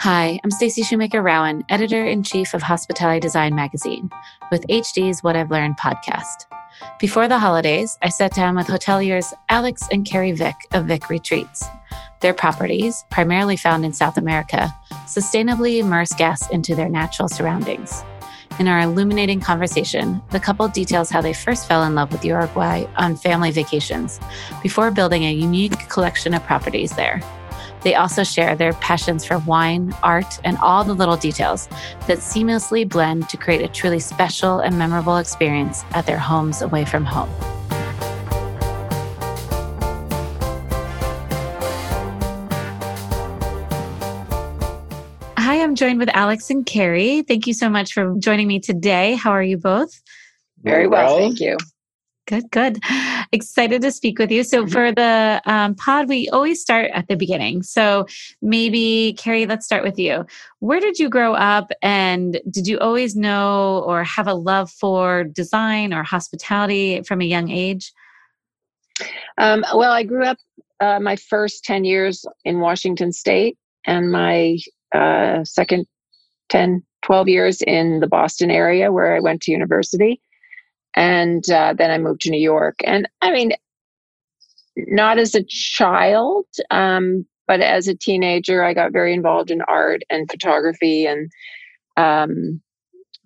Hi, I'm Stacy Shoemaker Rawn, editor in chief of Hospitality Design Magazine, with HD's What I've Learned podcast. Before the holidays, I sat down with hoteliers Alex and Carrie Vik of Vik Retreats. Their properties, primarily found in South America, sustainably immerse guests into their natural surroundings. In our illuminating conversation, the couple details how they first fell in love with Uruguay on family vacations before building a unique collection of properties there. They also share their passions for wine, art, and all the little details that seamlessly blend to create a truly special and memorable experience at their homes away from home. Hi, I'm joined with Alex and Carrie. Thank you so much for joining me today. How are you both? Very well, thank you. Good, good. Excited to speak with you. So, mm-hmm. for the um, pod, we always start at the beginning. So, maybe, Carrie, let's start with you. Where did you grow up, and did you always know or have a love for design or hospitality from a young age? Um, well, I grew up uh, my first 10 years in Washington State, and my uh, second 10, 12 years in the Boston area where I went to university and uh, then I moved to New York. And I mean, not as a child, um, but as a teenager, I got very involved in art and photography and um,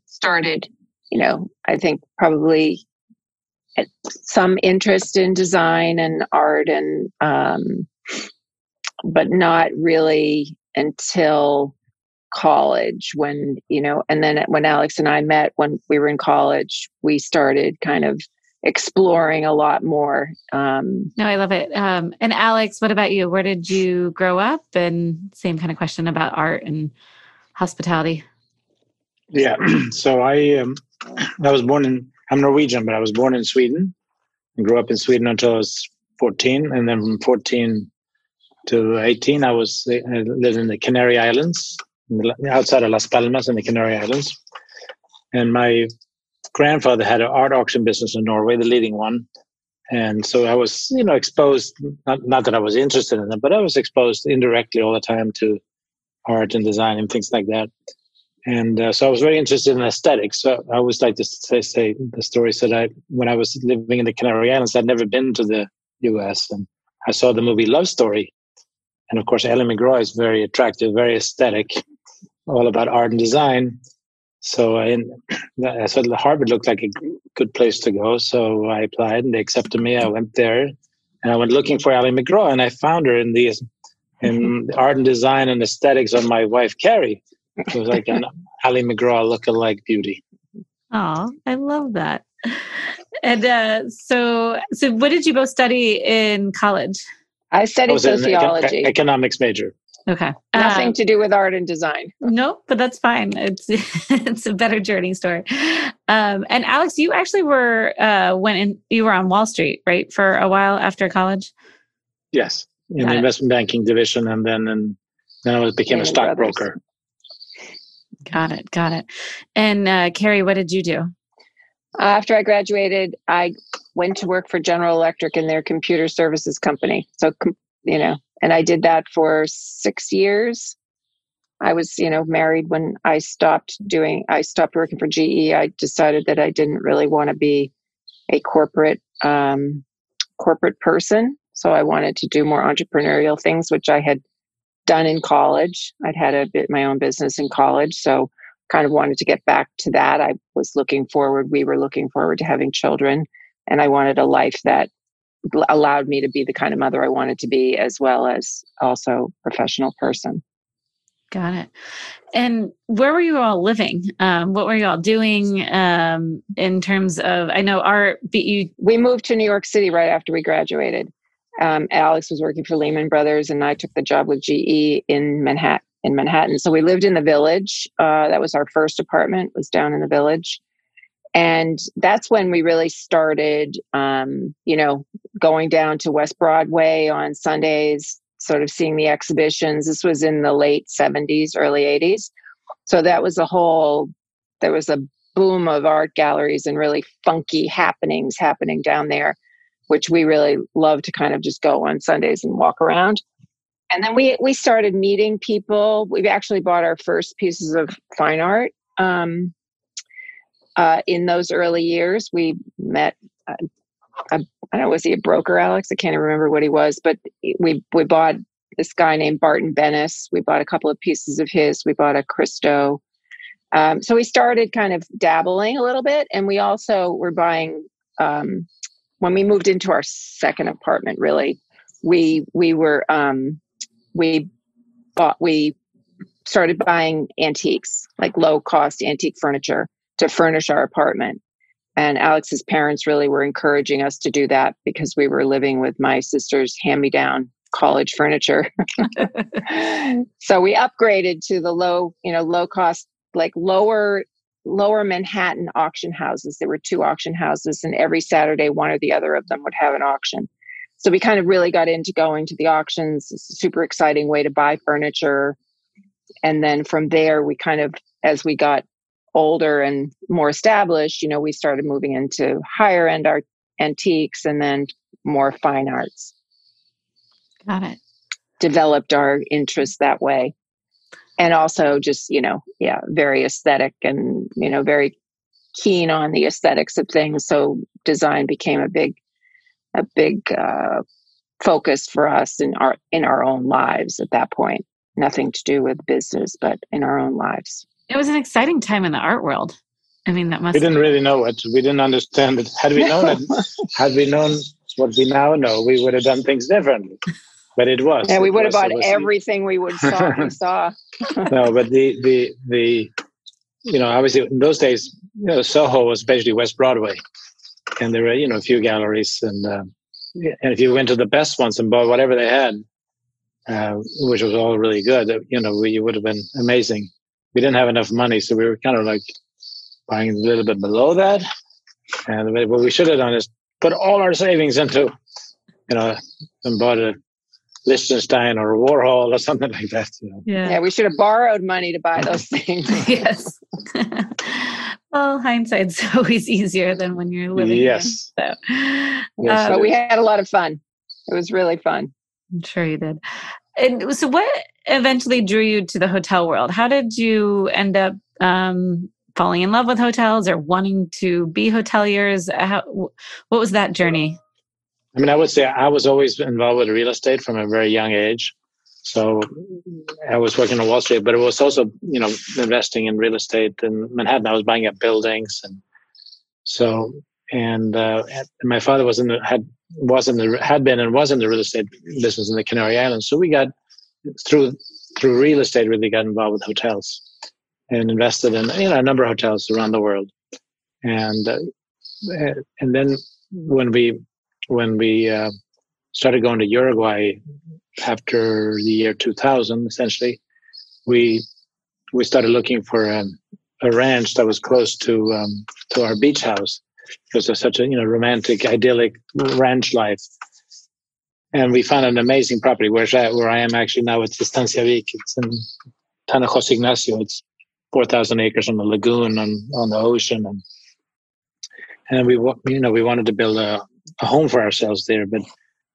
started, you know, I think probably some interest in design and art and um, but not really until college when you know and then when alex and i met when we were in college we started kind of exploring a lot more um no i love it. Um and alex what about you? Where did you grow up? And same kind of question about art and hospitality. Yeah so i um i was born in i'm norwegian but i was born in sweden and grew up in sweden until i was 14 and then from 14 to 18 i was I lived in the canary islands outside of Las Palmas in the Canary Islands. And my grandfather had an art auction business in Norway, the leading one. And so I was, you know, exposed, not, not that I was interested in it, but I was exposed indirectly all the time to art and design and things like that. And uh, so I was very interested in aesthetics. So I always like to say, say the story said I, when I was living in the Canary Islands, I'd never been to the US and I saw the movie Love Story. And of course, Ali McGraw is very attractive, very aesthetic all about art and design. So I, I said Harvard looked like a good place to go. So I applied and they accepted me. I went there and I went looking for Ali McGraw and I found her in the in art and design and aesthetics of my wife Carrie. It was like an Ali McGraw look-alike beauty. Oh, I love that. And uh, so, so what did you both study in college? I studied I sociology, econ- economics major. Okay. Nothing um, to do with art and design. Nope, but that's fine. It's it's a better journey story. Um, and Alex, you actually were uh, went in. You were on Wall Street, right, for a while after college. Yes, in Got the it. investment banking division, and then and then I became a stockbroker. Got it. Got it. And uh, Carrie, what did you do? After I graduated, I went to work for General Electric in their computer services company. So, you know, and I did that for six years. I was, you know, married when I stopped doing, I stopped working for GE. I decided that I didn't really want to be a corporate, um, corporate person. So I wanted to do more entrepreneurial things, which I had done in college. I'd had a bit my own business in college. So kind of wanted to get back to that. I was looking forward, we were looking forward to having children. And I wanted a life that allowed me to be the kind of mother I wanted to be, as well as also professional person. Got it. And where were you all living? Um, what were you all doing um, in terms of? I know our. We moved to New York City right after we graduated. Um, Alex was working for Lehman Brothers, and I took the job with GE in Manhattan. In Manhattan, so we lived in the village. Uh, that was our first apartment. Was down in the village, and that's when we really started um, you know going down to west broadway on sundays sort of seeing the exhibitions this was in the late 70s early 80s so that was a whole there was a boom of art galleries and really funky happenings happening down there which we really love to kind of just go on sundays and walk around and then we we started meeting people. We've actually bought our first pieces of fine art. Um, uh, in those early years, we met. Uh, a, I don't know, was he a broker, Alex? I can't even remember what he was, but we we bought this guy named Barton Benes. We bought a couple of pieces of his. We bought a Christo. Um, so we started kind of dabbling a little bit, and we also were buying. Um, when we moved into our second apartment, really, we we were um, we bought we started buying antiques, like low cost antique furniture to furnish our apartment. And Alex's parents really were encouraging us to do that because we were living with my sister's hand me down college furniture. so we upgraded to the low, you know, low cost, like lower lower Manhattan auction houses. There were two auction houses, and every Saturday, one or the other of them would have an auction. So we kind of really got into going to the auctions. It's a super exciting way to buy furniture. And then from there, we kind of, as we got older and more established, you know, we started moving into higher end art antiques and then more fine arts. Got it. Developed our interest that way. And also just, you know, yeah, very aesthetic and, you know, very keen on the aesthetics of things. So design became a big, a big uh, focus for us in our in our own lives at that point. Nothing to do with business, but in our own lives. It was an exciting time in the art world. I mean, that must. We didn't really know it. We didn't understand it. Had we known it, had we known what we now know, we would have done things differently. But it was. Yeah, we would have was, bought everything we would saw. we saw. no, but the the the, you know, obviously in those days, you know, Soho was basically West Broadway, and there were you know a few galleries, and uh, and if you went to the best ones and bought whatever they had, uh, which was all really good, you know, we would have been amazing we didn't have enough money, so we were kind of like buying a little bit below that. And what we should have done is put all our savings into, you know, and bought a Lichtenstein or a Warhol or something like that. You know? Yeah, yeah, we should have borrowed money to buy those things. yes. well, hindsight's always easier than when you're living. Yes. In, so. yes. Um, but we had a lot of fun. It was really fun. I'm sure you did. And so, what eventually drew you to the hotel world? How did you end up um, falling in love with hotels or wanting to be hoteliers? How, what was that journey? I mean, I would say I was always involved with real estate from a very young age. So I was working on Wall Street, but it was also, you know, investing in real estate in Manhattan. I was buying up buildings, and so and uh, my father was in the, had was in the had been and was in the real estate business in the Canary Islands. So we got through through real estate really got involved with hotels and invested in you know a number of hotels around the world. And uh, and then when we when we uh, started going to Uruguay after the year 2000, essentially, we we started looking for um, a ranch that was close to um, to our beach house because of such a you know romantic, idyllic ranch life. And we found an amazing property where I, where I am actually now. It's Estancia Vik. It's in Tanna José Ignacio. It's four thousand acres on the lagoon on on the ocean, and and we you know we wanted to build a, a home for ourselves there, but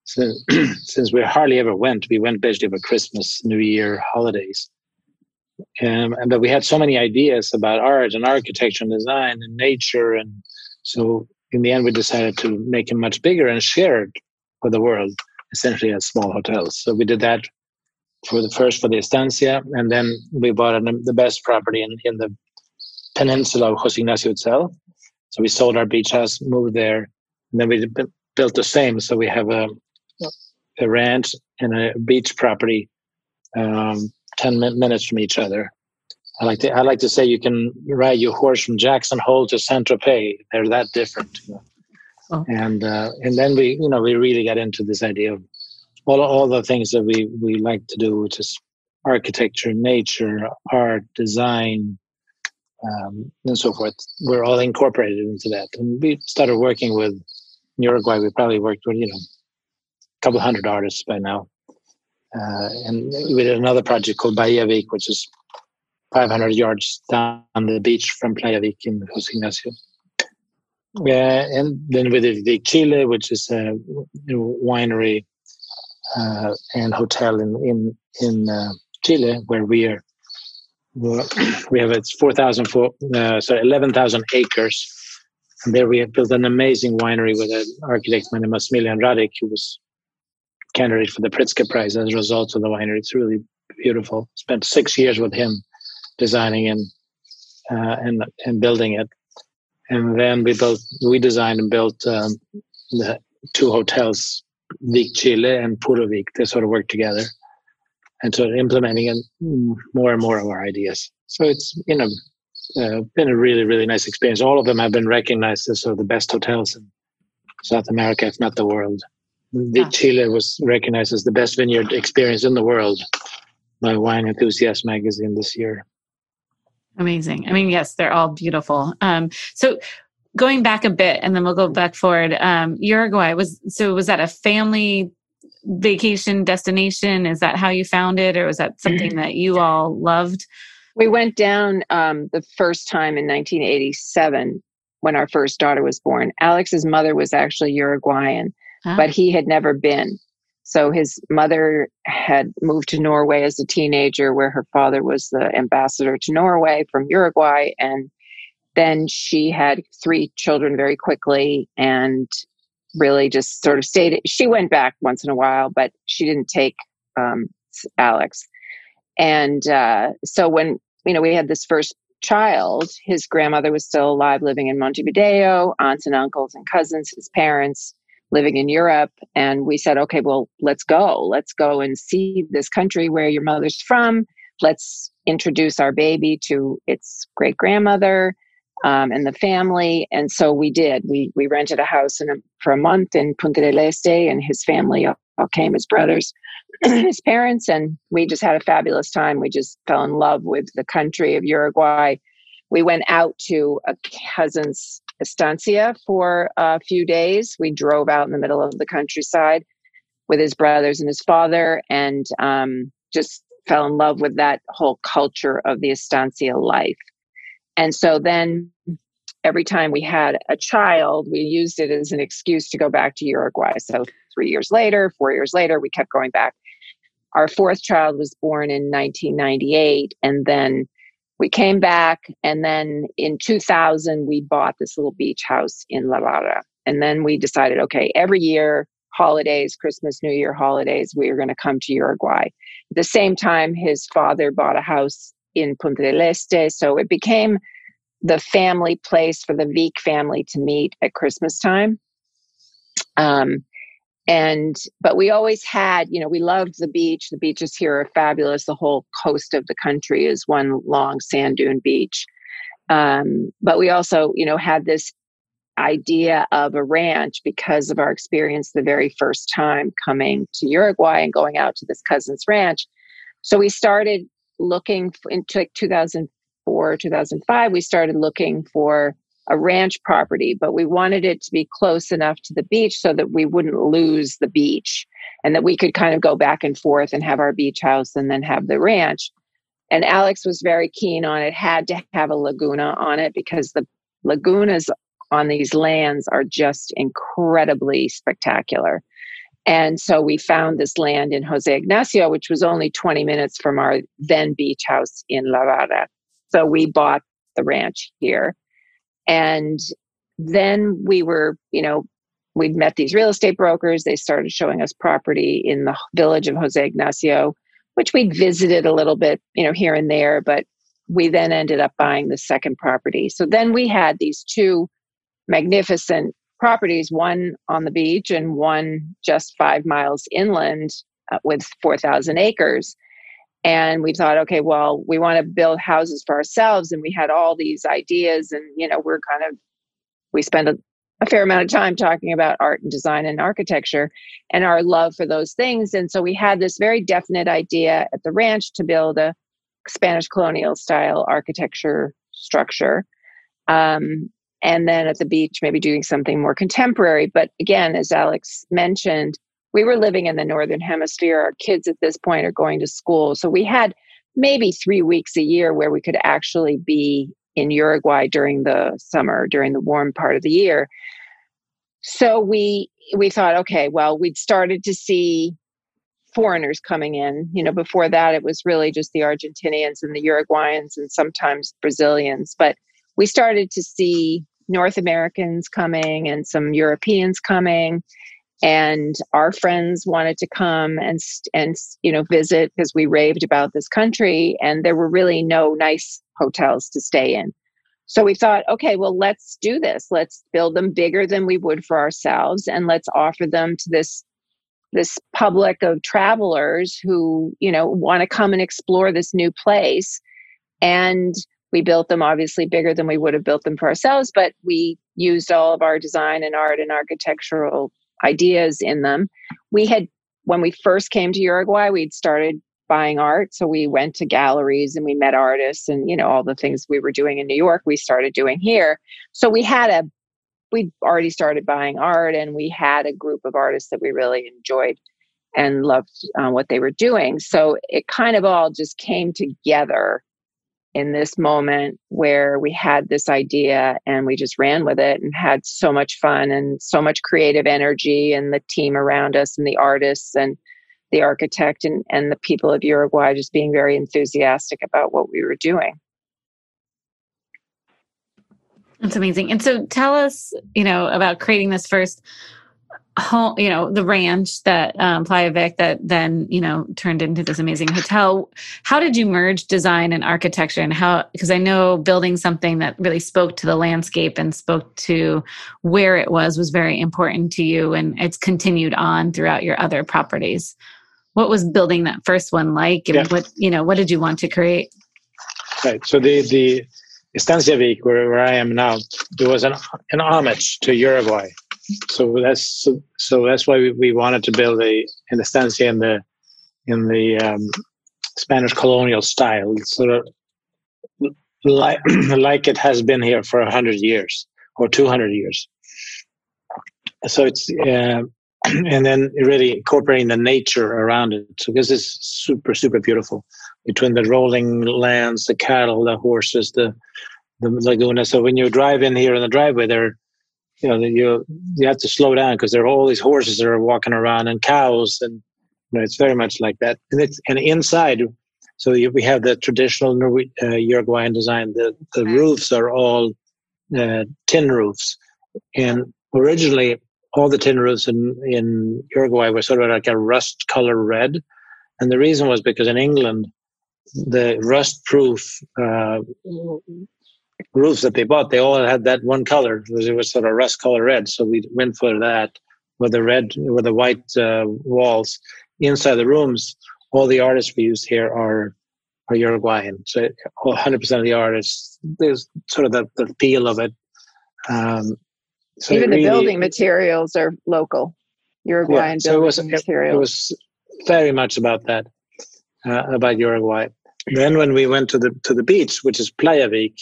since, since we hardly ever went, we went basically for Christmas, New Year, holidays. Um, and but we had so many ideas about art and architecture and design and nature and so in the end, we decided to make it much bigger and share it with the world, essentially as small hotels. So we did that for the first for the estancia, and then we bought the best property in, in the peninsula of Jose Ignacio itself. So we sold our beach house, moved there, and then we built the same. So we have a a ranch and a beach property, um, ten minutes from each other. I like to I like to say you can ride your horse from Jackson Hole to Saint Tropez. They're that different. Oh. And uh, and then we you know we really got into this idea of all all the things that we we like to do, which is architecture, nature, art, design, um, and so forth. We're all incorporated into that, and we started working with Uruguay. We probably worked with you know a couple hundred artists by now, uh, and we did another project called Bahia Vik, which is 500 yards down the beach from Playa Vik in Jose Ignacio. Uh, and then with the, Vik Chile, which is a winery uh, and hotel in in in uh, Chile, where we are. We have it's four thousand four, uh, sorry, eleven thousand acres, and there we have built an amazing winery with an architect named Smiljan Radic, who was candidate for the Pritzker Prize as a result of the winery. It's really beautiful. Spent six years with him designing and uh, and and building it, and then we built we designed and built um, the two hotels, Vik Chile and Puro Vik. They sort of work together, and so implementing and more and more of our ideas. So it's you know uh, been a really really nice experience. All of them have been recognized as sort of the best hotels in South America, if not the world. Vik ah. Chile was recognized as the best vineyard experience in the world by Wine Enthusiast magazine this year. Amazing. I mean, yes, they're all beautiful. Um, so going back a bit and then we'll go back forward. Um, Uruguay was, so was that a family vacation destination? Is that how you found it? Or was that something that you all loved? We went down um, the first time in 1987 when our first daughter was born. Alex's mother was actually Uruguayan, ah. but he had never been. So his mother had moved to Norway as a teenager, where her father was the ambassador to Norway from Uruguay. And then she had three children very quickly and really just sort of stayed. She went back once in a while, but she didn't take um, Alex. And uh, so when, you know, we had this first child, his grandmother was still alive, living in Montevideo, aunts and uncles and cousins, his parents living in Europe. And we said, okay, well, let's go. Let's go and see this country where your mother's from. Let's introduce our baby to its great grandmother um, and the family. And so we did. We we rented a house a, for a month in Punta del Este, and his family all, all came, his brothers, his parents, and we just had a fabulous time. We just fell in love with the country of Uruguay. We went out to a cousin's estancia for a few days. We drove out in the middle of the countryside with his brothers and his father and um, just fell in love with that whole culture of the estancia life. And so then every time we had a child, we used it as an excuse to go back to Uruguay. So three years later, four years later, we kept going back. Our fourth child was born in 1998. And then we came back and then in 2000 we bought this little beach house in La Barra. And then we decided, okay, every year, holidays, Christmas, New Year holidays, we are going to come to Uruguay. At the same time, his father bought a house in Punta del Este. So it became the family place for the Vik family to meet at Christmas time. Um, and but we always had you know we loved the beach. The beaches here are fabulous. The whole coast of the country is one long sand dune beach. Um, but we also you know had this idea of a ranch because of our experience the very first time coming to uruguay and going out to this cousin's ranch. So we started looking into 2004 2005 we started looking for a ranch property, but we wanted it to be close enough to the beach so that we wouldn't lose the beach and that we could kind of go back and forth and have our beach house and then have the ranch. And Alex was very keen on it, had to have a laguna on it because the lagunas on these lands are just incredibly spectacular. And so we found this land in Jose Ignacio, which was only 20 minutes from our then beach house in La Barra. So we bought the ranch here. And then we were, you know, we'd met these real estate brokers. They started showing us property in the village of Jose Ignacio, which we'd visited a little bit, you know, here and there, but we then ended up buying the second property. So then we had these two magnificent properties, one on the beach and one just five miles inland uh, with 4,000 acres. And we thought, okay, well, we want to build houses for ourselves. And we had all these ideas. And, you know, we're kind of, we spend a, a fair amount of time talking about art and design and architecture and our love for those things. And so we had this very definite idea at the ranch to build a Spanish colonial style architecture structure. Um, and then at the beach, maybe doing something more contemporary. But again, as Alex mentioned, we were living in the northern hemisphere our kids at this point are going to school so we had maybe three weeks a year where we could actually be in uruguay during the summer during the warm part of the year so we we thought okay well we'd started to see foreigners coming in. You know, before that, it was really just the Argentinians and the Uruguayans and sometimes Brazilians. But we started to see North Americans coming and some Europeans coming. And our friends wanted to come and and you know visit because we raved about this country, and there were really no nice hotels to stay in. So we thought, okay, well, let's do this. Let's build them bigger than we would for ourselves, and let's offer them to this this public of travelers who you know want to come and explore this new place and we built them obviously bigger than we would have built them for ourselves but we used all of our design and art and architectural ideas in them. We had when we first came to uruguay we'd started buying art. So we went to galleries and we met artists and you know all the things we were doing in new york we started doing here. So we had a we'd already started buying art and we had a group of artists that we really enjoyed and loved uh, what they were doing. So it kind of all just came together in this moment where we had this idea and we just ran with it and had so much fun and so much creative energy and the team around us and the artists and the architect and, and the people of Uruguay just being very enthusiastic about what we were doing. That's amazing. And so tell us, you know, about creating this first home, you know, the ranch that um, Playa Vik that then, you know, turned into this amazing hotel. How did you merge design and architecture and how, because I know building something that really spoke to the landscape and spoke to where it was was very important to you and it's continued on throughout your other properties. What was building that first one like and yeah. what, you know, what did you want to create? Right. So the, the, Estancia Vik, where, where I am now, it was an, an homage to Uruguay. So that's so, so that's why we, we, wanted to build a an estancia in the in the um, Spanish colonial style, sort of like like it has been here for hundred years or two hundred years. So it's uh, and then really incorporating the nature around it. So this is super super beautiful between the rolling lands, the cattle, the horses, the the laguna. So when you drive in here in the driveway, there, you know, you you have to slow down because there are all these horses that are walking around and cows, and you know, it's very much like that. And it's and inside, so you, we have the traditional Norwe- uh, Uruguayan design. The the roofs are all uh, tin roofs, and originally all the tin roofs in in Uruguay were sort of like a rust color red. And the reason was because in England, the rust proof uh, roofs that they bought, they all had that one color. It was, it was sort of rust color red. So we went for that with the red, with the white uh, walls. Inside the rooms, all the artists we used here are are Uruguayan. So 100% of the artists, there's sort of the, the feel of it. Um, so Even the really, building materials are local, Uruguayan yeah, so building it was, materials. It, it was very much about that, uh, about Uruguay. Then when we went to the to the beach, which is Playa Vik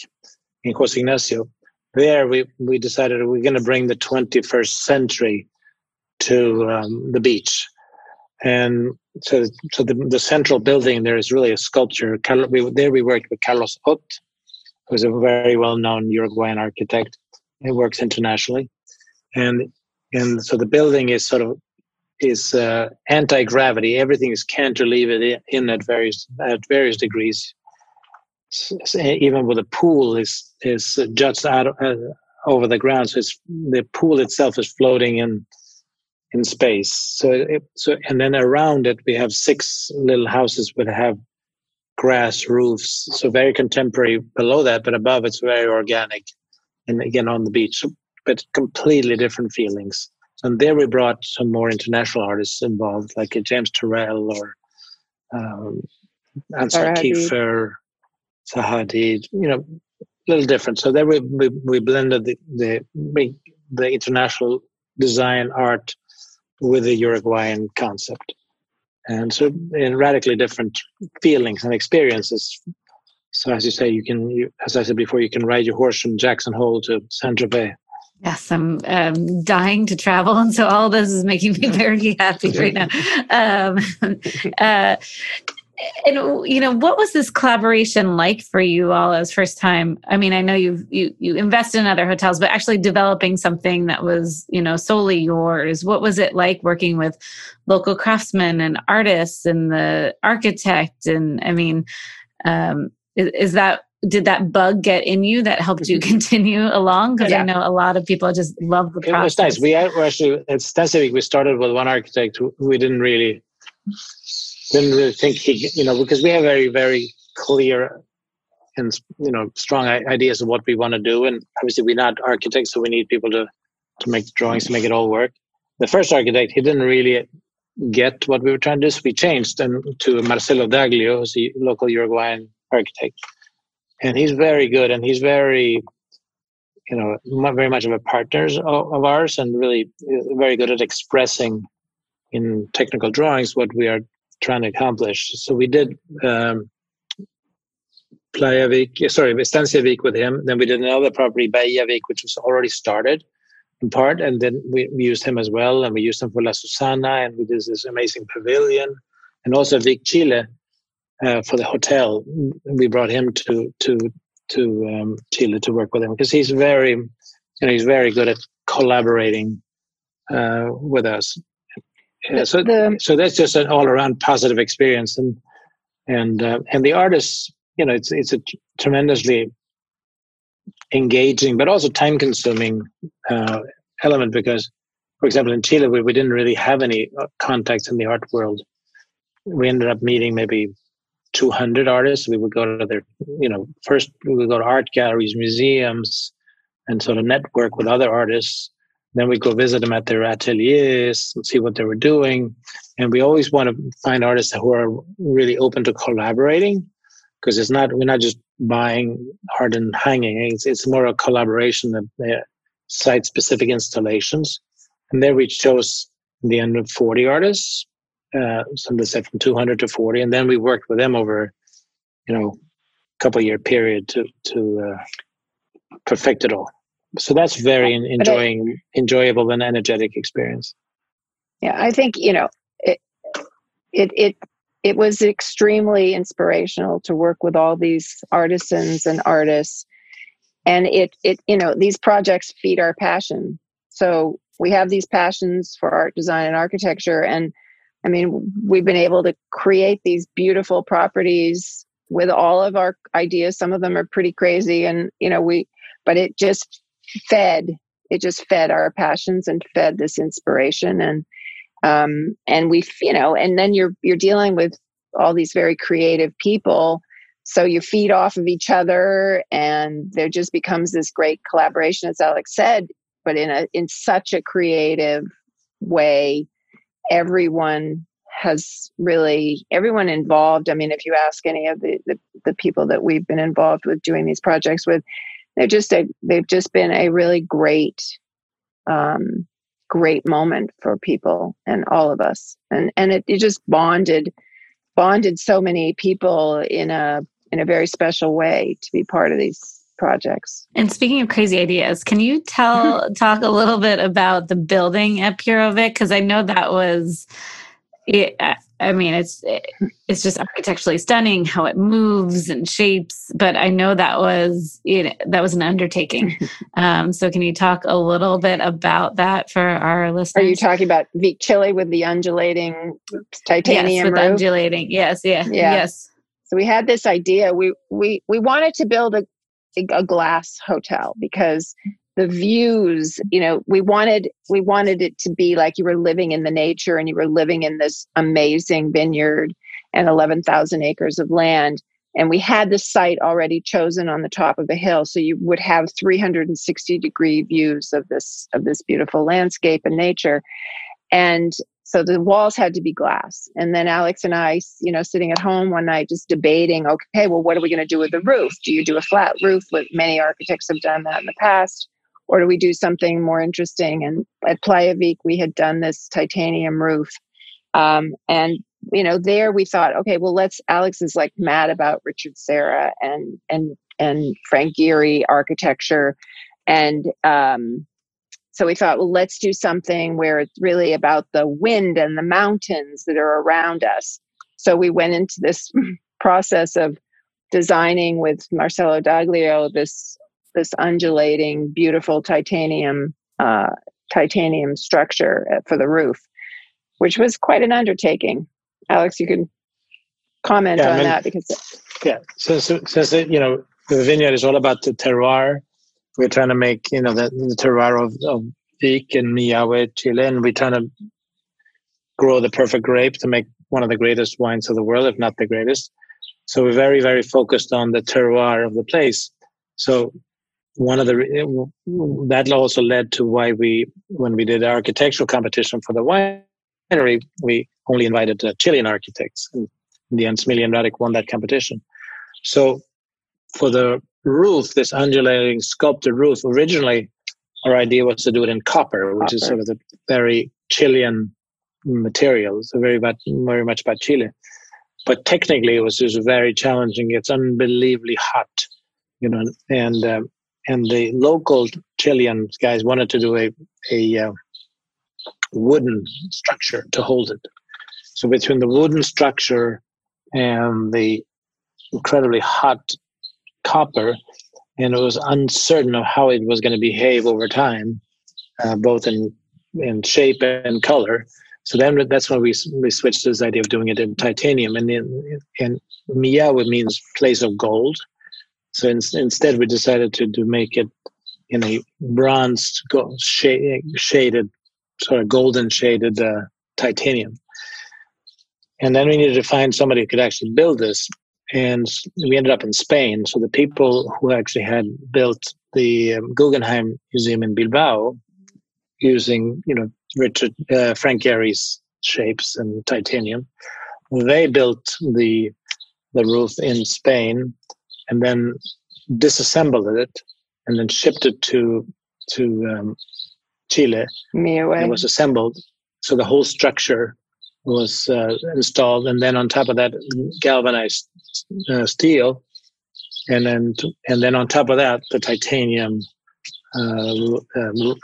in Jose Ignacio, there we, we decided we're going to bring the 21st century to um, the beach. And so, so the, the central building there is really a sculpture. We, there we worked with Carlos Ott, who's a very well-known Uruguayan architect. He works internationally, and and so the building is sort of is uh, anti-gravity. Everything is cantilevered in at various at various degrees. Even with a pool is is juts out uh, over the ground, so it's the pool itself is floating in in space. So it, so and then around it we have six little houses that have grass roofs. So very contemporary below that, but above it's very organic, and again on the beach, but completely different feelings. And there we brought some more international artists involved, like James Turrell or um, Anselm Kiefer, Sahadi, you know, a little different. So there we, we, we blended the, the, the international design art with the Uruguayan concept. And so in radically different feelings and experiences. So as you say, you can, you, as I said before, you can ride your horse from Jackson Hole to Saint Tropez Yes, I'm um, dying to travel, and so all this is making me very happy right now. Um, uh, and you know what was this collaboration like for you all as first time? I mean i know you've you you invested in other hotels but actually developing something that was you know solely yours. What was it like working with local craftsmen and artists and the architect? And i mean um is, is that did that bug get in you that helped you continue along? Because yeah. i know a lot of people just love the process. it was nice. We actually at Estancia Vik we started with one architect who we didn't really didn't really think he, you know, because we have very, very clear and you know strong ideas of what we want to do, and obviously we're not architects, so we need people to to make drawings to make it all work. The first architect, he didn't really get what we were trying to do, so we changed and to Marcelo Daglio, who's a local Uruguayan architect, and he's very good, and he's very you know very much of a partner of ours and really uh, very good at expressing in technical drawings what we are trying to accomplish. So we did um, Playa Vik, sorry, Estancia Vik with him. Then we did another property, Bahia Vik, which was already started in part. And then we, we, used him as well. And we used him for La Susana. And we did this amazing pavilion. And also Vik Chile uh, for the hotel. We brought him to, to, to um, Chile to work with him because he's very, you know, he's very good at collaborating uh, with us yeah, so the, so that's just an all around positive experience, and and uh, and the artists, you know, it's it's a tremendously engaging but also time consuming uh, element because, for example, in Chile we, we didn't really have any uh, contacts in the art world. We ended up meeting maybe 200 artists. We would go to their, you know, first we would go to art galleries, museums, and sort of network with other artists then we go visit them at their ateliers and see what they were doing. And we always want to find artists who are really open to collaborating because it's not we're not just buying art and hanging. It's it's more a collaboration of uh, site specific installations. And there we chose the end of 40 artists. Uh, some said from 200 to 40, and then we worked with them over, you know, a couple year period to to uh, perfect it all so that's very enjoying I, enjoyable and energetic experience. Yeah i think you know it it it it was extremely inspirational to work with all these artisans and artists. And it it you know these projects feed our passion. So we have these passions for art design and architecture. And i mean we've been able to create these beautiful properties with all of our ideas. Some of them are pretty crazy and you know we but it just fed it just fed our passions and fed this inspiration. And um and we you know and then you're you're dealing with all these very creative people. So you feed off of each other and there just becomes this great collaboration as alex said but in a in such a creative way. Everyone has really everyone involved. I mean if you ask any of the, the, the people that we've been involved with doing these projects with they're just a they've just been a really great um, great moment for people and all of us and and it, it just bonded bonded so many people in a in a very special way to be part of these projects. And speaking of crazy ideas, can you tell talk a little bit about the building at Puro Vik? Because I know that was it, I mean, it's it's just architecturally stunning how it moves and shapes. But I know that was you know, that was an undertaking. Um, so, can you talk a little bit about that for our listeners? Are you talking about Vik Chile with the undulating titanium yes, with roof? undulating. Yes, yeah, yeah, yes. So we had this idea. We we we wanted to build a a glass hotel because the views you know we wanted we wanted it to be like you were living in the nature and you were living in this amazing vineyard and 11,000 acres of land. And we had the site already chosen on the top of a hill so you would have 360 degree views of this of this beautiful landscape and nature. And so the walls had to be glass. And then alex and i you know sitting at home one night just debating okay well what are we going to do with the roof? Do you do a flat roof what many architects have done that in the past or do we do something more interesting? And at Playa Vik, we had done this titanium roof. Um, and you know, there we thought, okay, well, let's. Alex is like mad about Richard Serra and and and Frank Gehry architecture, and um, so we thought, well, let's do something where it's really about the wind and the mountains that are around us. So we went into this process of designing with Marcelo Daglio this this undulating, beautiful titanium uh, titanium structure for the roof, which was quite an undertaking. Alex, you can comment yeah, on I mean, that because yeah, so, so, so, you know the vineyard is all about the terroir. We're trying to make you know the, the terroir of, of Vik and Millahue, Chile, and we're trying to grow the perfect grape to make one of the greatest wines of the world, if not the greatest. So we're very, very focused on the terroir of the place. So one of the that also led to why we, when we did the architectural competition for the winery, we only invited uh, Chilean architects. And in the end, Smiljan Radic won that competition. So for the roof, this undulating sculpted roof, originally our idea was to do it in copper, which copper. is sort of the very Chilean material. So very much, very much about Chile. But technically, it was just very challenging. It's unbelievably hot, you know, and um, and the local Chilean guys wanted to do a a uh, wooden structure to hold it. So between the wooden structure and the incredibly hot copper, and it was uncertain of how it was going to behave over time, uh, both in in shape and color. So then that's when we we switched to this idea of doing it in titanium, and in in Millahue means place of gold. So in, instead, we decided to to make it in a bronze shaded, sort of golden shaded uh, titanium. And then we needed to find somebody who could actually build this and we ended up in Spain. So the people who actually had built the um, Guggenheim Museum in Bilbao, using you know Richard uh, Frank Gehry's shapes and titanium, they built the the roof in Spain, and then disassembled it, and then shipped it to to um, Chile. It was assembled, so the whole structure was uh, installed, and then on top of that, galvanized uh, steel, and then and then on top of that, the titanium uh, uh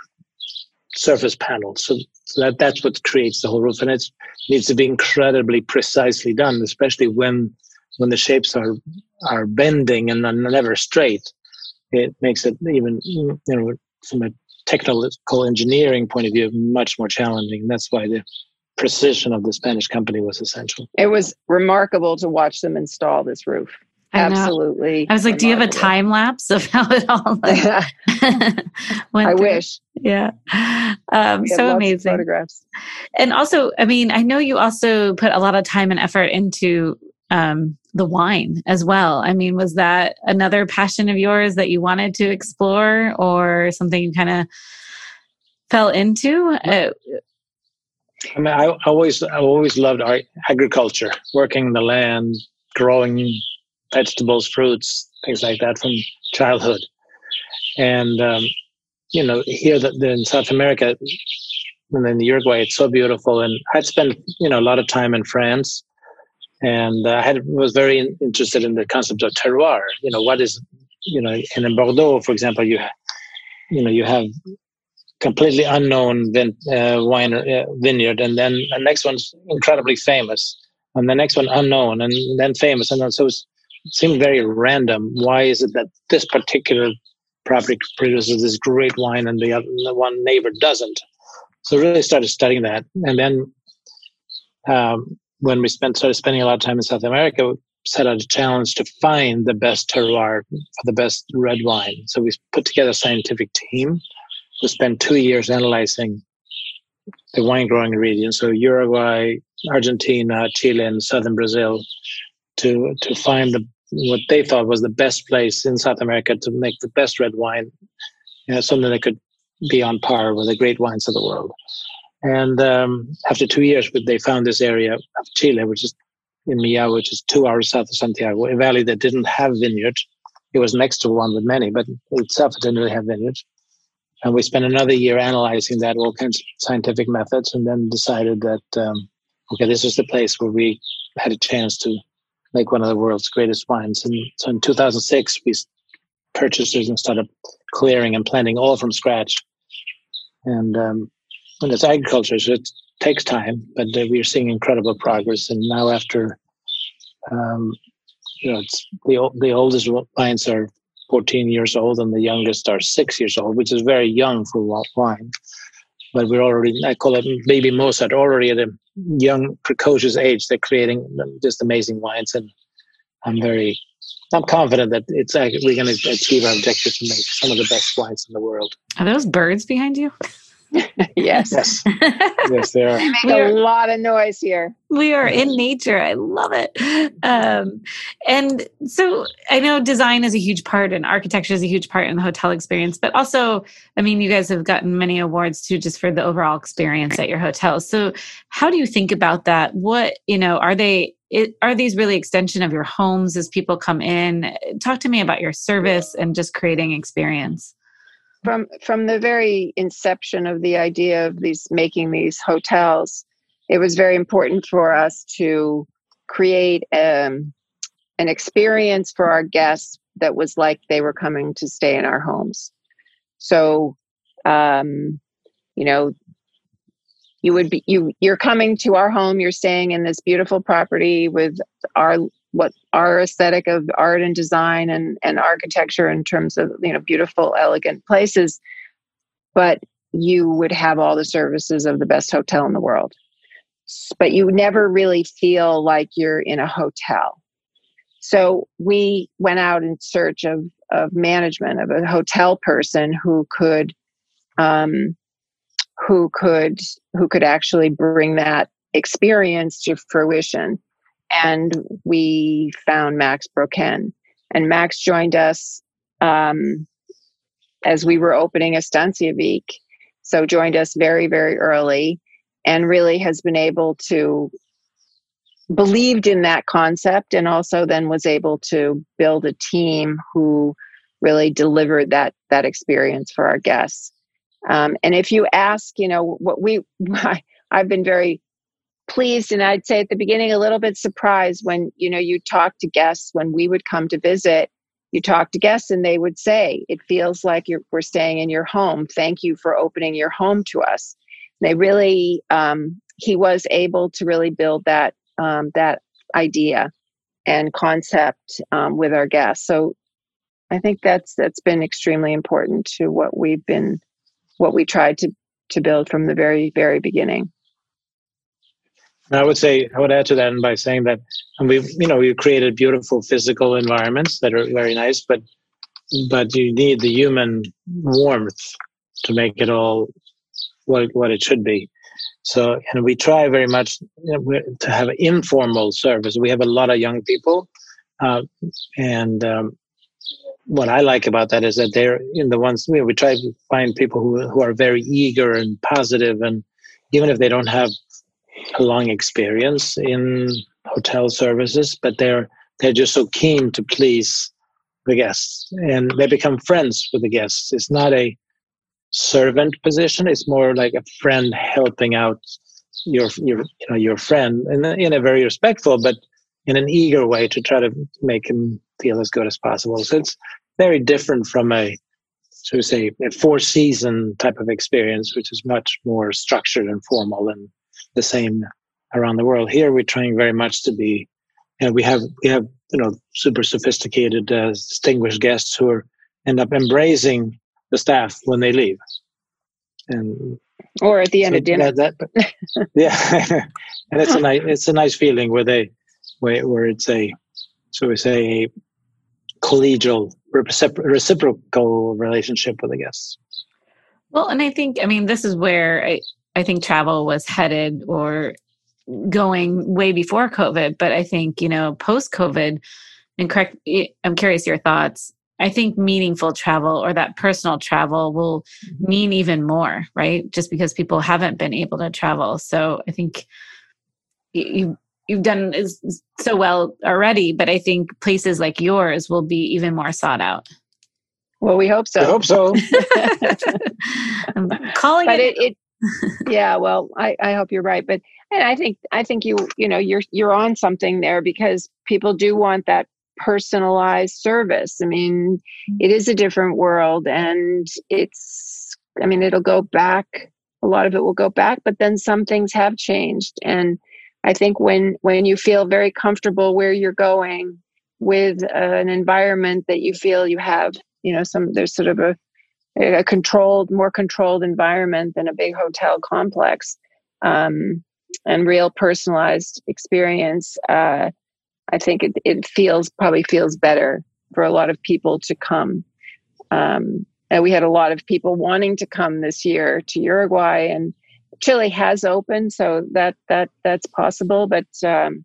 surface panel. So, so, that that's what creates the whole roof, and it needs to be incredibly precisely done, especially when when the shapes are are bending and are never straight. It makes it even you know from a technical engineering point of view much more challenging. That's why the precision of the Spanish company was essential. It was remarkable to watch them install this roof. I Absolutely. I was like, remarkable. do you have a time lapse of how it all like, I wish. Yeah. Um, so amazing. Photographs. And also, I mean, I know you also put a lot of time and effort into um, the wine as well. I mean, was that another passion of yours that you wanted to explore or something you kind of fell into? I mean, I always, I always loved agriculture, working the land, growing vegetables, fruits, things like that from childhood. And um, you know, here that in South America, and then Uruguay, it's so beautiful. And I'd spend, you know a lot of time in France, and I had was very interested in the concept of terroir. You know, what is you know, and in Bordeaux, for example, you you know you have completely unknown vin, uh, wine uh, vineyard, and then the next one's incredibly famous, and the next one unknown, and then famous, and then so it seemed very random. Why is it that this particular property produces this great wine and the other the one neighbor doesn't? So really started studying that, and then um, when we spent started spending a lot of time in South America, we set out a challenge to find the best terroir for the best red wine. So we put together a scientific team we spent two years analyzing the wine growing regions, so Uruguay, Argentina, Chile, and southern Brazil, to to find the what they thought was the best place in South America to make the best red wine, you know, something that could be on par with the great wines of the world. And um, after two years, they found this area of Chile, which is in Millahue, which is two hours south of Santiago, a valley that didn't have vineyards. It was next to one with many, but itself it didn't really have vineyards. And we spent another year analyzing that, all kinds of scientific methods, and then decided that, um, okay, this was the place where we had a chance to make one of the world's greatest wines. And so in 2006, we purchased it and started clearing and planting all from scratch. And, um, and it's agriculture, so it takes time, but uh, we're seeing incredible progress. And now, after Um, you know, it's the the oldest wines are 14 years old, and the youngest are six years old, which is very young for wine. But we're already, I call it baby Mozart, already at a young, precocious age. They're creating just amazing wines, and I'm very, I'm confident that it's we're going to achieve our objective to make some of the best wines in the world. Are those birds behind you? yes. Yes. yes, they are. They make a lot of noise here. We are in nature. I love it. Um, and so I know design is a huge part and architecture is a huge part in the hotel experience, but also, I mean, you guys have gotten many awards too, just for the overall experience at your hotel. So how do you think about that? What, you know, are they, it, are these really extension of your homes as people come in? Talk to me about your service and just creating experience from from the very inception of the idea of these making these hotels it was very important for us to create um, an experience for our guests that was like they were coming to stay in our homes. So um, you know you would be you you're coming to our home you're staying in this beautiful property with our what our aesthetic of art and design and, and architecture in terms of you know beautiful elegant places but you would have all the services of the best hotel in the world. But you never really feel like you're in a hotel. So we went out in search of of management of a hotel person who could um, who could who could actually bring that experience to fruition and we found Max Broken. And Max joined us um, as we were opening Estancia Vik. So joined us very, very early and really has been able to believed in that concept and also then was able to build a team who really delivered that that experience for our guests. Um, and if you ask, you know, what we, I've been very pleased and I'd say at the beginning a little bit surprised when you know you talk to guests when we would come to visit you talk to guests and they would say it feels like you're, we're staying in your home. Thank you for opening your home to us. They really um, he was able to really build that um, that idea and concept um, with our guests. So i think that's that's been extremely important to what we've been what we tried to to build from the very very beginning I would say I would add to that by saying that we you know we created beautiful physical environments that are very nice, but but you need the human warmth to make it all what what it should be. So and we try very much you know, to have informal service. We have a lot of young people, uh, and um, what I like about that is that they're in the ones you know, we try to find people who who are very eager and positive, and even if they don't have long experience in hotel services, but they're they're just so keen to please the guests, and they become friends with the guests. It's not a servant position; it's more like a friend helping out your your you know your friend in a, in a very respectful but in an eager way to try to make him feel as good as possible. So it's very different from a so say a four season type of experience, which is much more structured and formal and the same around the world. Here, we're trying very much to be, and we have we have you know super sophisticated, uh, distinguished guests who are, end up embracing the staff when they leave, and or at the end so of dinner. That, that, yeah, and it's a nice it's a nice feeling where they where where it's a so we say a collegial reciprocal relationship with the guests. Well, and I think I mean this is where I, I think travel was headed or going way before COVID, but I think, you know, post COVID, and correct, I'm curious your thoughts. I think meaningful travel or that personal travel will mm-hmm. mean even more, right? Just because people haven't been able to travel. So I think you you've done so well already, but I think places like yours will be even more sought out. Well, we hope so. I hope so. I'm calling but it, it, yeah, well, I, I hope you're right, but and I think I think you you know you're you're on something there because people do want that personalized service. I mean, it is a different world, and it's I mean it'll go back. A lot of it will go back, but then some things have changed, and I think when when you feel very comfortable where you're going with uh, an environment that you feel you have, you know, some there's sort of a a controlled, more controlled environment than a big hotel complex, um, and real personalized experience. Uh, I think it, it feels probably feels better for a lot of people to come. Um, and we had a lot of people wanting to come this year to Uruguay, and Chile has opened, so that that that's possible. But um,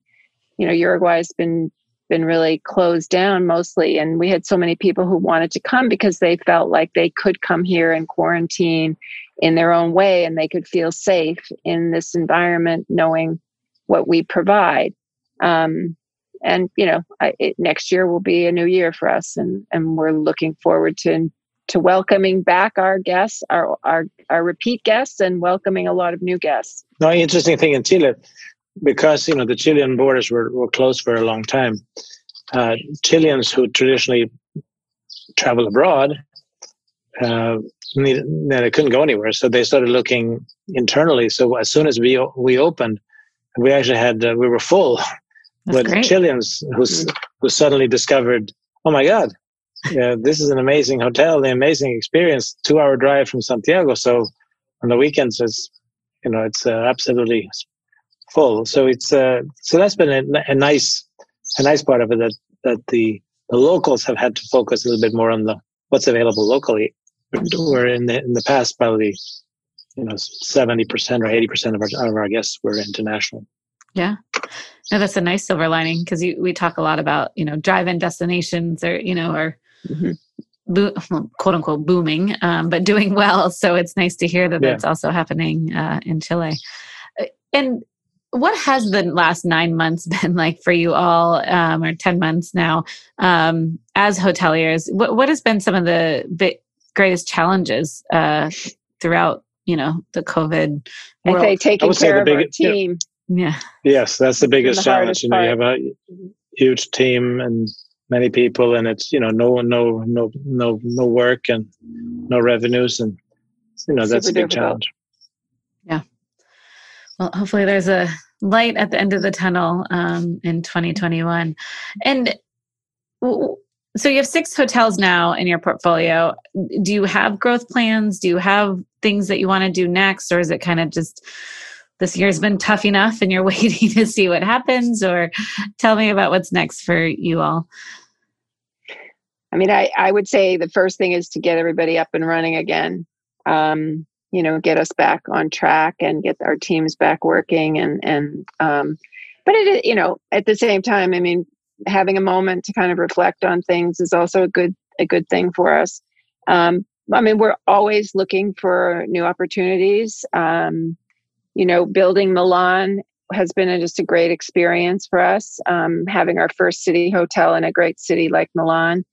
you know, Uruguay has been been really closed down mostly, and we had so many people who wanted to come because they felt like they could come here and quarantine in their own way, and they could feel safe in this environment, knowing what we provide. Um, and you know, I, it, next year will be a new year for us, and and we're looking forward to to welcoming back our guests, our, our, our repeat guests, and welcoming a lot of new guests. No, interesting thing in Chile, because you know the Chilean borders were, were closed for a long time. Uh, Chileans who traditionally travel abroad, uh, needed, they couldn't go anywhere, so they started looking internally. So as soon as we we opened, we actually had uh, we were full with Chileans who who suddenly discovered, oh my God, yeah, this is an amazing hotel, an amazing experience. Two hour drive from Santiago. So on the weekends, it's you know it's uh, absolutely full. So it's uh, so that's been a, a, nice a nice part of it that that the the locals have had to focus a little bit more on the what's available locally. Where in the in the past, probably you know seventy percent or eighty percent of our of our guests were international. Yeah. No, that's a nice silver lining because we talk a lot about, you know, drive-in destinations or, you know, or mm-hmm. bo- quote unquote booming, um, but doing well. So it's nice to hear that yeah. that's also happening uh, in Chile. Uh, and what has the last nine months been like for you all, um, or 10 months now, um, as hoteliers? What, what has been some of the big, greatest challenges uh, throughout, you know, the COVID world? I say taking care of big, our team. Yeah. Yes, that's the biggest the challenge. You know, you have a huge team and many people and it's you know no no no no no work and no revenues and you know that's a big difficult. challenge yeah well hopefully there's a light at the end of the tunnel um, in 2021 and so you have six hotels now in your portfolio. Do you have growth plans? Do you have things that you want to do next or is it kind of just this year's been tough enough and you're waiting to see what happens or tell me about what's next for you all? I mean, I, I would say the first thing is to get everybody up and running again. Um, you know, get us back on track and get our teams back working and and um, but it you know at the same time, I mean, having a moment to kind of reflect on things is also a good a good thing for us. Um, I mean, we're always looking for new opportunities. Um, you know, building Milan has been a, just a great experience for us. Um, having our first city hotel in a great city like Milan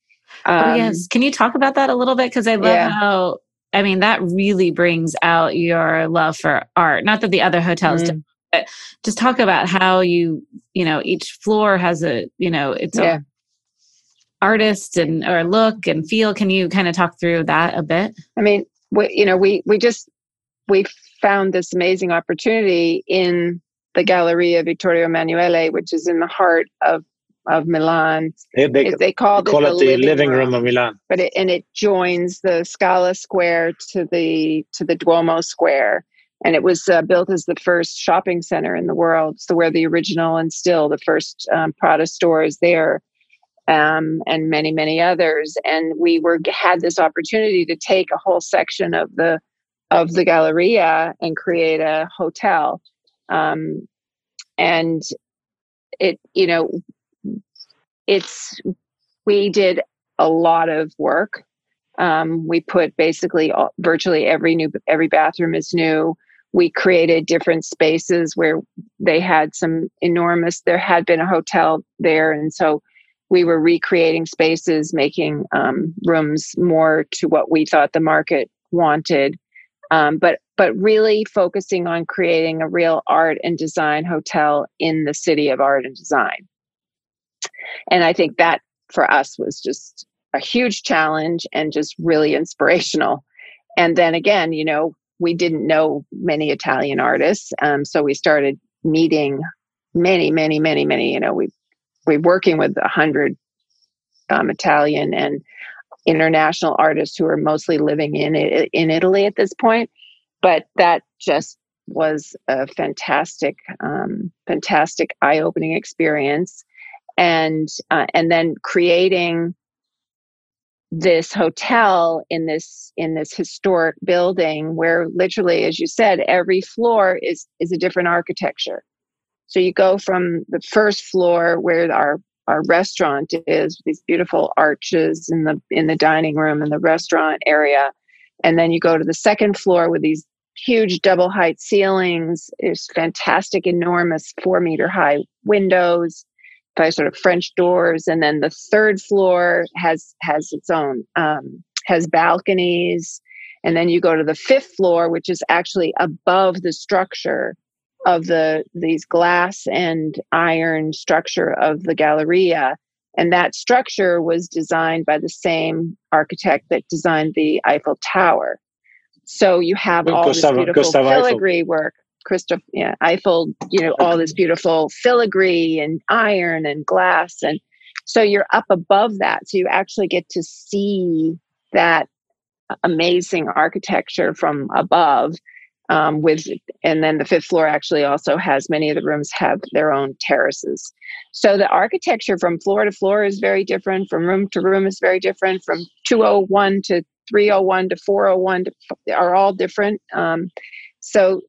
Oh, um, oh, yes. Can you talk about that a little bit? Because I love yeah. how, I mean, that really brings out your love for art. Not that the other hotels mm. do, but just talk about how you, you know, each floor has a, you know, it's yeah. artist and or look and feel. Can you kind of talk through that a bit? I mean, we, you know, we we just we found this amazing opportunity in the Galleria Vittorio Emanuele, which is in the heart of of Milan. They, they, they call, call it, the, living, living room, room, of Milan. But it, and it joins the Scala Square to the to the Duomo Square, and it was uh, built as the first shopping center in the world. So where the original and still the first um, Prada store is there, um, and many many others. And we were had this opportunity to take a whole section of the of the Galleria and create a hotel. Um, and it you know it's we did a lot of work. Um, we put basically all, virtually every new every bathroom is new. We created different spaces where they had some enormous. There had been a hotel there, and so we were recreating spaces, making um, rooms more to what we thought the market wanted. Um, but but really focusing on creating a real art and design hotel in the city of art and design. And I think that for us was just a huge challenge and just really inspirational. And then again, you know, we didn't know many Italian artists. Um, so we started meeting many, many, many, many. You know, we we're working with a hundred um, Italian and international artists who are mostly living in in Italy at this point. But that just was a fantastic, um, fantastic eye-opening experience, and uh, and then creating this hotel in this in this historic building where literally as you said every floor is is a different architecture. So you go from the first floor where our our restaurant is these beautiful arches in the in the dining room and the restaurant area and then you go to the second floor with these huge double height ceilings there's fantastic enormous four meter high windows by sort of french doors and then the third floor has has its own um, has balconies and then you go to the fifth floor which is actually above the structure of the these glass and iron structure of the Galleria. And that structure was designed by the same architect that designed the Eiffel Tower. So you have all this beautiful filigree Eiffel. work. Christoph, yeah, Eiffel, you know, all this beautiful filigree and iron and glass. And so you're up above that. So you actually get to see that amazing architecture from above um, with and then the fifth floor actually also has many of the rooms have their own terraces so the architecture from floor to floor is very different from room to room is very different from 201 to 301 to 401 to, are all different um, so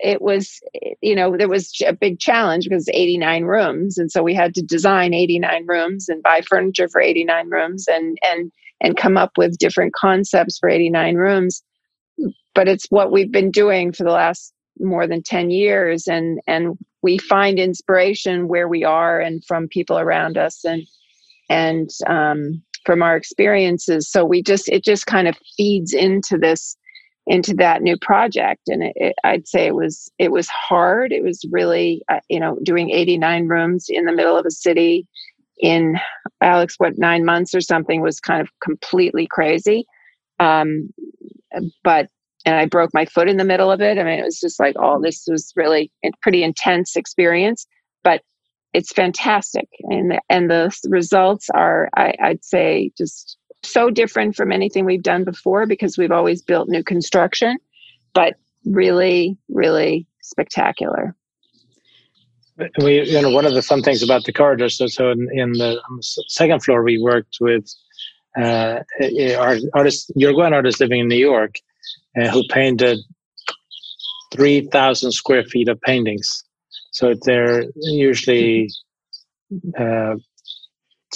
it was you know there was a big challenge because 89 rooms. And so we had to design 89 rooms and buy furniture for 89 rooms and and and come up with different concepts for 89 rooms. But it's what we've been doing for the last more than 10 years. And and we find inspiration where we are and from people around us and and um, from our experiences. So we just it just kind of feeds into this into that new project and it, it, i'd say it was it was hard it was really uh, you know doing 89 rooms in the middle of a city in alex what nine months or something was kind of completely crazy um, but and I broke my foot in the middle of it. I mean, it was just like, oh, this was really a pretty intense experience, but it's fantastic. And and the results are, I, I'd say, just so different from anything we've done before because we've always built new construction, but really, really spectacular. We, you know, one of the fun things about the corridors. So, so in, in the, the second floor, we worked with uh, our artists, Uruguayan artists living in New York, uh, who painted 3,000 square feet of paintings. So they're usually uh,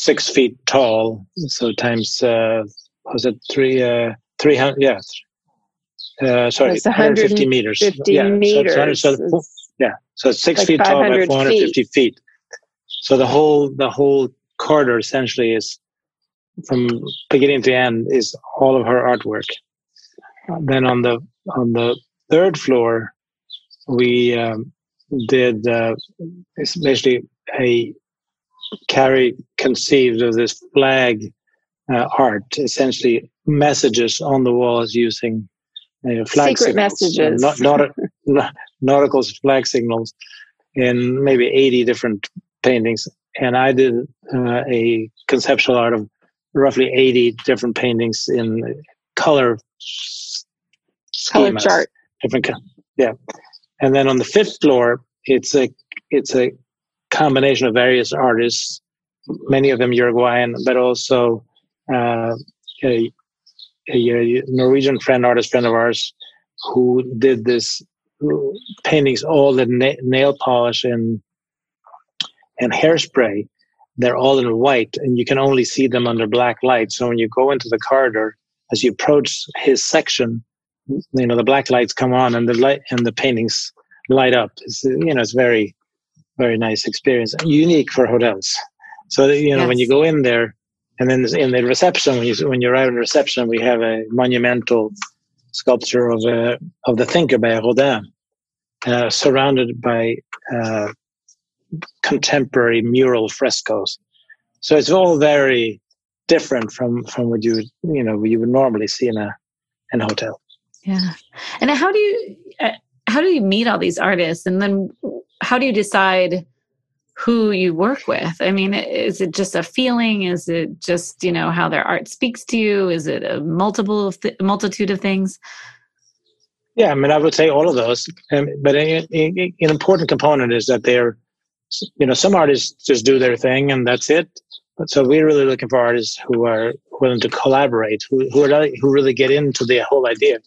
six feet tall. So times, uh, was it three, uh, 300, yeah. Uh, sorry, 150 meters. 50 yeah, meters. So, so, yeah, so six like feet tall by 450 feet. feet. So the whole the whole corridor essentially is from beginning to end is all of her artwork then on the on the third floor, we um, did uh, it's basically a Carrie conceived of this flag uh, art, essentially messages on the walls using uh, flag secret signals, messages, uh, not, not, nautical flag signals, in maybe eighty different paintings. And I did uh, a conceptual art of roughly eighty different paintings in color color chart. Different, yeah. And then on the fifth floor, it's a it's a combination of various artists, many of them Uruguayan, but also uh, a, a, Norwegian friend, artist friend of ours, who did this paintings all in na- nail polish and and hairspray. They're all in white, and you can only see them under black light. So when you go into the corridor, as you approach his section, you know the black lights come on and the light and the paintings light up it's you know it's very very nice experience unique for hotels so you know yes. when you go in there and then in the reception when you when you arrive in reception we have a monumental sculpture of uh, of the thinker by Rodin uh, surrounded by uh, contemporary mural frescoes so it's all very different from from what you you know you would normally see in a in a hotel yeah. And how do you uh, how do you meet all these artists and then how do you decide who you work with. I mean, is it just a feeling? Is it just, you know, how their art speaks to you? Is it a multiple of th- multitude of things? Yeah, I mean, I would say all of those. Um, but an important component is that they're, you know, some artists just do their thing and that's it. But so we're really looking for artists who are willing to collaborate, who who, are, who really get into the whole idea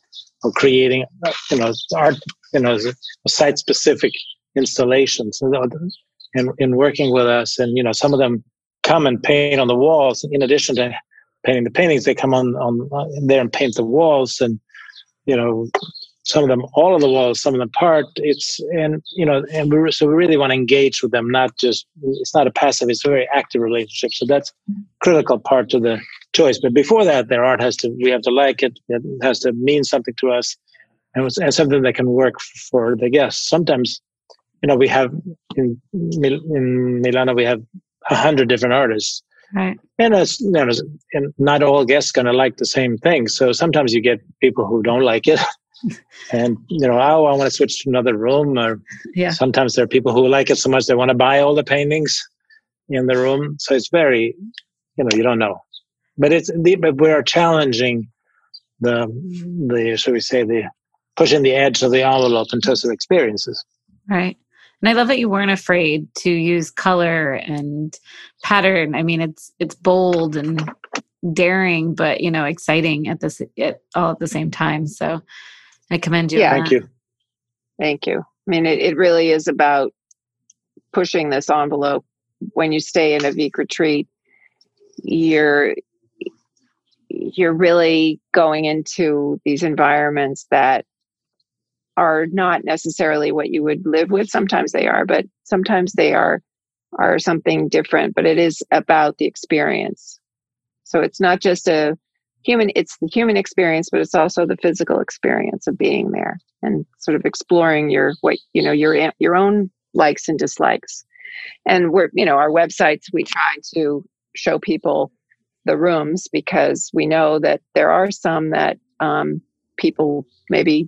of creating, you know, art, you know, site specific installations and, and working with us. And, you know, some of them come and paint on the walls. In addition to painting the paintings, they come on, on uh, there and paint the walls and, you know, some of them all of the walls, some of them part. It's and you know, and we so we really want to engage with them, not just it's not a passive, it's a very active relationship. So that's critical part to the choice. But before that, their art has to we have to like it. It has to mean something to us, and, and something that can work for the guests. Sometimes, you know, we have in in Milano we have a hundred different artists. Right. And, it's, you know, and not all guests going to like the same thing. So sometimes you get people who don't like it. and you know, oh, I want to switch to another room. Or yeah. sometimes there are people who like it so much they want to buy all the paintings in the room. So it's very, you know, you don't know. But it's but we are challenging the the shall we say the pushing the edge of the envelope in terms of experiences. Right. And I love that you weren't afraid to use color and pattern. I mean, it's it's bold and daring, but you know, exciting at this at all at the same time. So I commend you. Yeah, thank you. Thank you. I mean, it, it really is about pushing this envelope. When you stay in a Vik retreat, you're you're really going into these environments that are not necessarily what you would live with. Sometimes they are, but sometimes they are are something different. But it is about the experience. So it's not just a human it's the human experience but it's also the physical experience of being there and sort of exploring your what you know your your own likes and dislikes and we're you know our websites we try to show people the rooms because we know that there are some that um, people maybe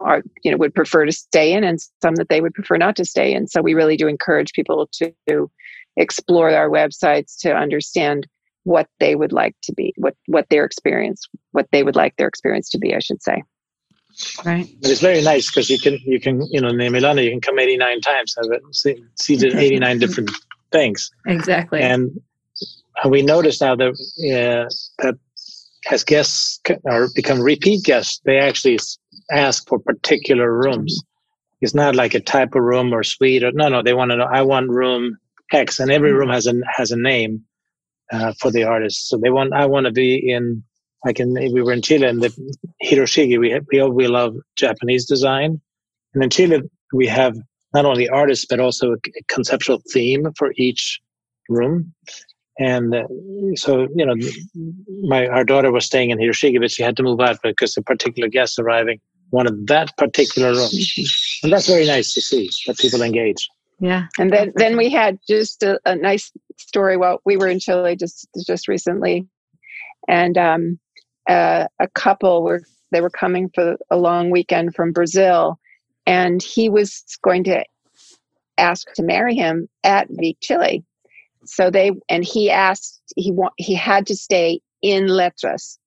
are you know would prefer to stay in and some that they would prefer not to stay in so we really do encourage people to explore our websites to understand what they would like to be, what what their experience, what they would like their experience to be, I should say. Right. But it's very nice because you can you can you know in Milano you can come 89 times have it see, see the 89 different things exactly and we notice now that uh, that as guests or become repeat guests they actually ask for particular rooms it's not like a type of room or suite or no no they want to know I want room X and every mm. room has a has a name uh, for the artist. So they want, I want to be in, like in, we were in Chile and the Hiroshige, we, we, we love Japanese design. And in Chile, we have not only artists, but also a conceptual theme for each room. And uh, so, you know, my, our daughter was staying in Hiroshige, but she had to move out because a particular guest arriving wanted that particular room. And that's very nice to see that people engage. Yeah. And then then we had just a, a nice story while we were in Chile just just recently, and um, uh, a couple were they were coming for a long weekend from Brazil, and he was going to ask to marry him at Vik Chile. So they and he asked he want he had to stay in Letras.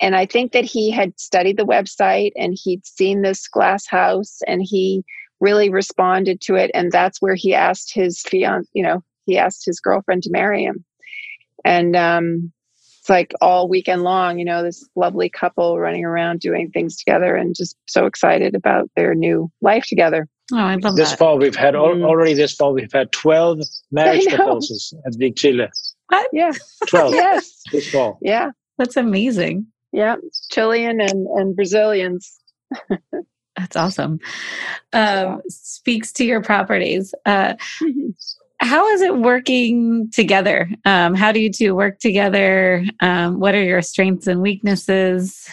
And I think that he had studied the website and he'd seen this glass house and he really responded to it. And that's where he asked his fiance you know he asked his girlfriend to marry him. And um it's like all weekend long you know this lovely couple running around doing things together and just so excited about their new life together. Oh i love this that. fall we've had mm. already this fall we've had 12 marriage proposals at Vik Chile. What? yeah. 12 yes. This fall. Yeah. That's amazing yeah chilean and and brazilians That's awesome. Um, speaks to your properties. Uh, mm-hmm. how is it working together? Um, how do you two work together? Um, what are your strengths and weaknesses?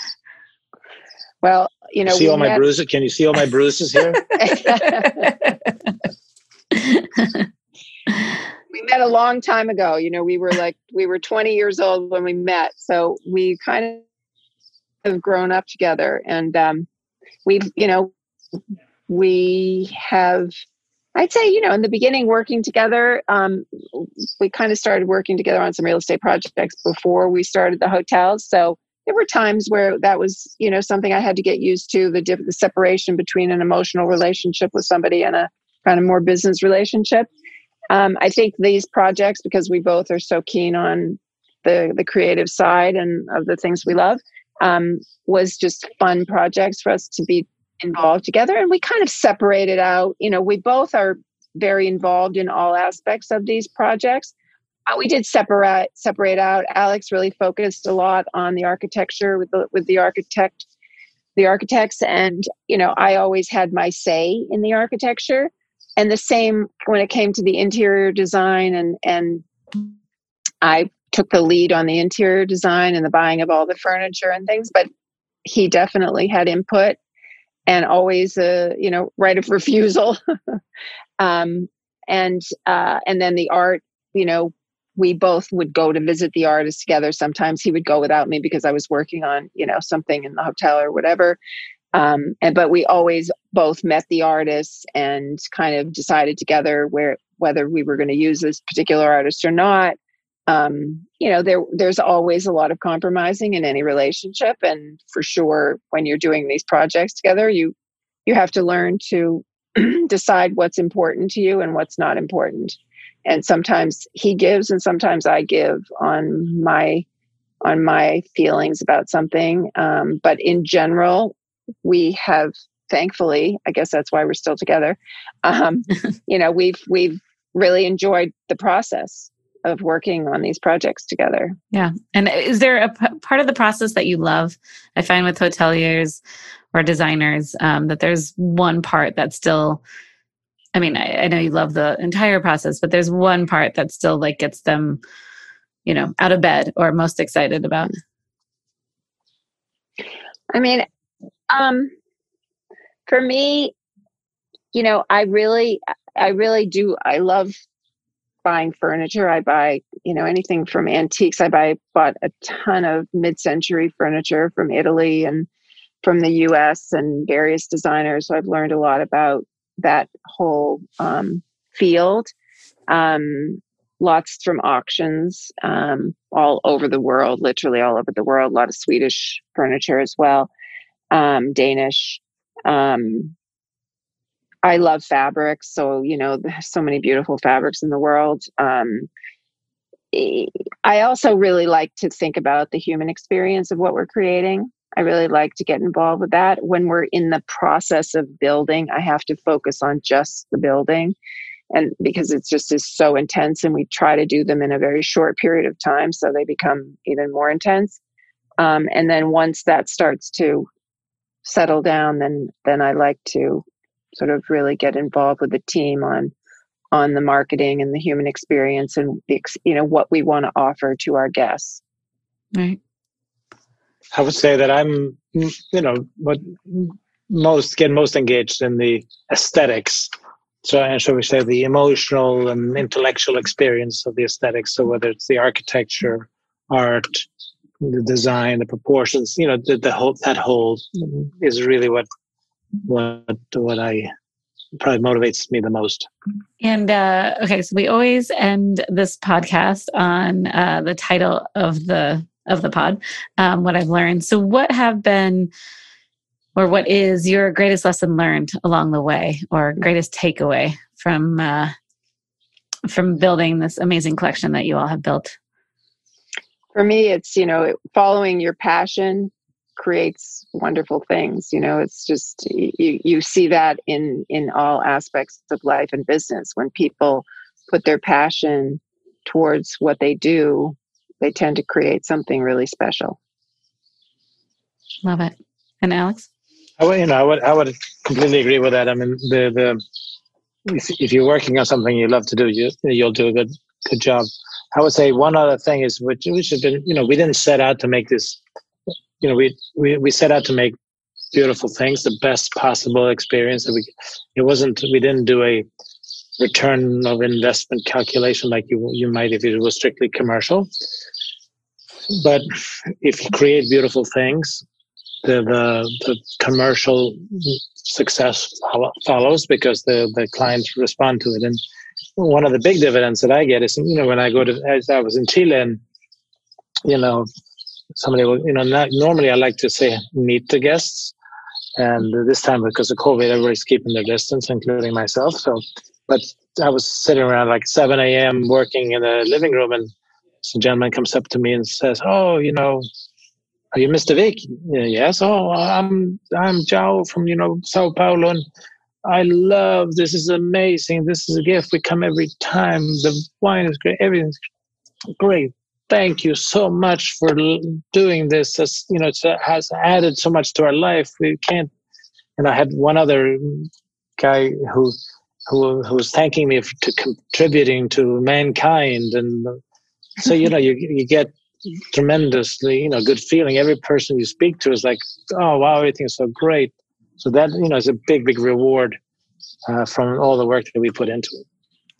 Well, you know, see all my bruises. Can you see all my bruises here? we met a long time ago. You know, we were like we were 20 years old when we met, so we kind of have grown up together. And um, we've you know we have I'd say, you know, in the beginning, working together, um, we kind of started working together on some real estate projects before we started the hotels. So there were times where that was, you know, something I had to get used to the, the separation between an emotional relationship with somebody and a kind of more business relationship. Um, I think these projects, because we both are so keen on the the creative side and of the things we love, um, was just fun projects for us to be involved together. And we kind of separated out. You know, we both are very involved in all aspects of these projects. Uh, we did separate separate out. Alex really focused a lot on the architecture with the with the architect, the architects, and you know, I always had my say in the architecture. And the same when it came to the interior design and and I took the lead on the interior design and the buying of all the furniture and things, but he definitely had input and always a you know right of refusal. Um, and uh, and then the art you know we both would go to visit the artist together. Sometimes he would go without me because i was working on you know something in the hotel or whatever. Um, and but we always both met the artists and kind of decided together where whether we were going to use this particular artist or not um, you know there there's always a lot of compromising in any relationship. And for sure when you're doing these projects together you you have to learn to decide what's important to you and what's not important. And sometimes he gives and sometimes i give on my on my feelings about something. Um, but in general we have thankfully i guess that's why we're still together um, you know we've we've really enjoyed the process of working on these projects together. Yeah. And is there a p- part of the process that you love? I find with hoteliers or designers um, that there's one part that still, I mean, I, I, know you love the entire process, but there's one part that still like gets them, you know, out of bed or most excited about. I mean, um, for me, you know, I really, I really do. I love buying furniture. I buy, you know, anything from antiques. I buy bought a ton of mid-century furniture from Italy and from the U.S. and various designers. So I've learned a lot about that whole um, field. Um, lots from auctions um, all over the world, literally all over the world. A lot of Swedish furniture as well, um, Danish. Um, I love fabrics. So, you know, there's so many beautiful fabrics in the world. Um, I also really like to think about the human experience of what we're creating. I really like to get involved with that. When we're in the process of building, I have to focus on just the building. And because it's just is so intense, and we try to do them in a very short period of time, so they become even more intense. Um, and then once that starts to settle down, then then I like to sort of really get involved with the team on on the marketing and the human experience and the you know what we want to offer to our guests. Right. I would say that i'm you know what most get most engaged in the aesthetics. So and so we say the emotional and intellectual experience of the aesthetics. So whether it's the architecture art the design the proportions you know the, the whole that whole is really what what what I probably motivates me the most. And uh, okay, so we always end this podcast on uh, the title of the of the pod, um, what I've learned. So, what have been, or what is your greatest lesson learned along the way, or greatest takeaway from uh, from building this amazing collection that you all have built? For me, it's you know following your passion creates wonderful things you know it's just you you see that in in all aspects of life and business when people put their passion towards what they do they tend to create something really special love it and alex I would, you know, I would, I would completely agree with that. I mean, the, the, if, if you're working on something you love to do, you, you'll do a good, good job. I would say one other thing is, which, which has been, you know, we didn't set out to make this you know, we, we, we set out to make beautiful things, the best possible experience that we, it wasn't, we didn't do a return of investment calculation like you, you might if it was strictly commercial. But if you create beautiful things, the, the, the commercial success follows because the, the clients respond to it. And one of the big dividends that I get is, you know, when I go to, as I was in Chile and, you know, somebody will, you know, not, normally I like to say meet the guests. And this time, because of COVID, everybody's keeping their distance, including myself. So, but I was sitting around like 7 a.m. working in the living room, and some gentleman comes up to me and says, "Oh, you know, are you Mr. Vik?" yes. Oh, I'm I'm João from you know Sao Paulo, and I love this. is amazing. This is a gift. We come every time. The wine is great. Everything's great. Thank you so much for doing this. You know, it has added so much to our life. We can't. And I had one other guy who who who was thanking me for to contributing to mankind, and so you know you you get tremendously you know good feeling. Every person you speak to is like, oh wow, everything's so great so that you know is a big, big reward uh, from all the work that we put into it.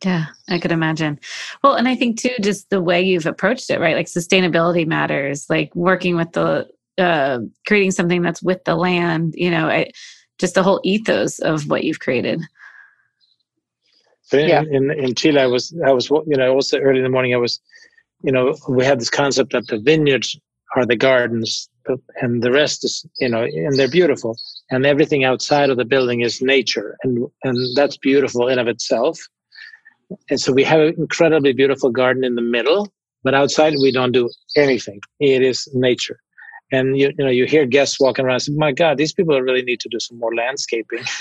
Yeah, I could imagine. Well, and I think too, just the way you've approached it, right? Like sustainability matters. Like working with the uh, creating something that's with the land. You know, I, just the whole ethos of what you've created. So in, yeah. in in Chile, I was I was you know also early in the morning I was, you know, we had this concept that the vineyards are the gardens and the rest is you know and they're beautiful and everything outside of the building is nature and and that's beautiful in of itself and so we have an incredibly beautiful garden in the middle but outside we don't do anything. It is nature. And you, you know you hear guests walking around and say my god these people really need to do some more landscaping.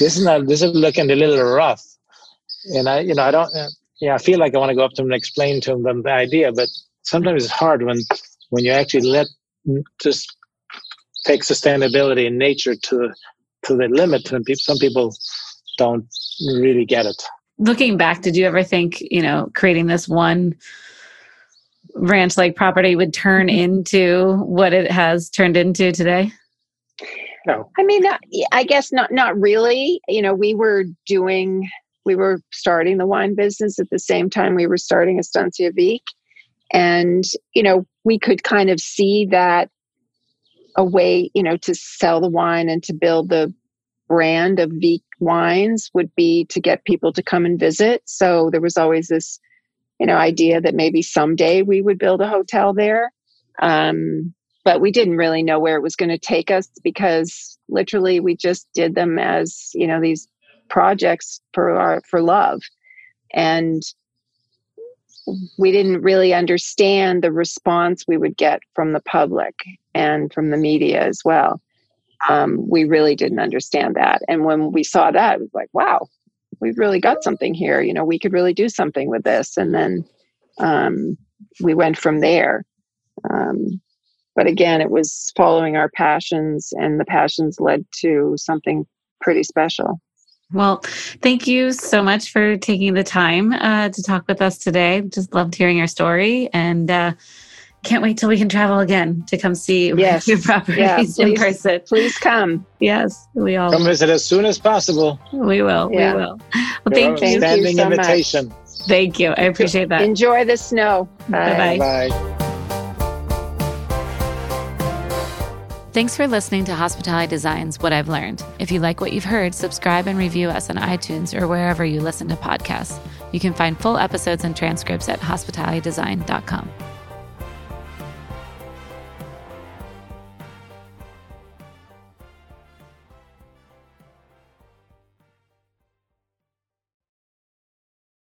This is not this is looking a little rough. And i you know i don't uh, yeah i feel like i want to go up to them and explain to them the idea but sometimes it's hard when when you actually let just take sustainability in nature to to the limit and people, some people don't really get it. Looking back did you ever think you know creating this one ranch like property would turn mm-hmm. into what it has turned into today? No. I mean i guess not not really. You know we were doing we were starting the wine business at the same time we were starting Estancia Vik. And you know we could kind of see that a way you know to sell the wine and to build the brand of Vik wines would be to get people to come and visit. So there was always this you know idea that maybe someday we would build a hotel there. Um, but we didn't really know where it was going to take us because literally we just did them as you know these projects for our for love. And we didn't really understand the response we would get from the public and from the media as well. Um, we really didn't understand that. And when we saw that, it was like, wow, we've really got something here. You know, we could really do something with this. And then um, we went from there. Um, but again, it was following our passions, and the passions led to something pretty special. Well, thank you so much for taking the time uh, to talk with us today. Just loved hearing your story and uh, can't wait till we can travel again to come see yes. your properties yeah, please, in person. Please come. Yes, we all come visit as soon as possible. We will. Yeah. We will. Well, thank you. Standing so invitation. Much. Thank you. I appreciate that. Enjoy the snow. Bye bye. Bye. Thanks for listening to Hospitality Designs What I've Learned. If you like what you've heard, subscribe and review us on iTunes or wherever you listen to podcasts. You can find full episodes and transcripts at hospitalitydesign.com.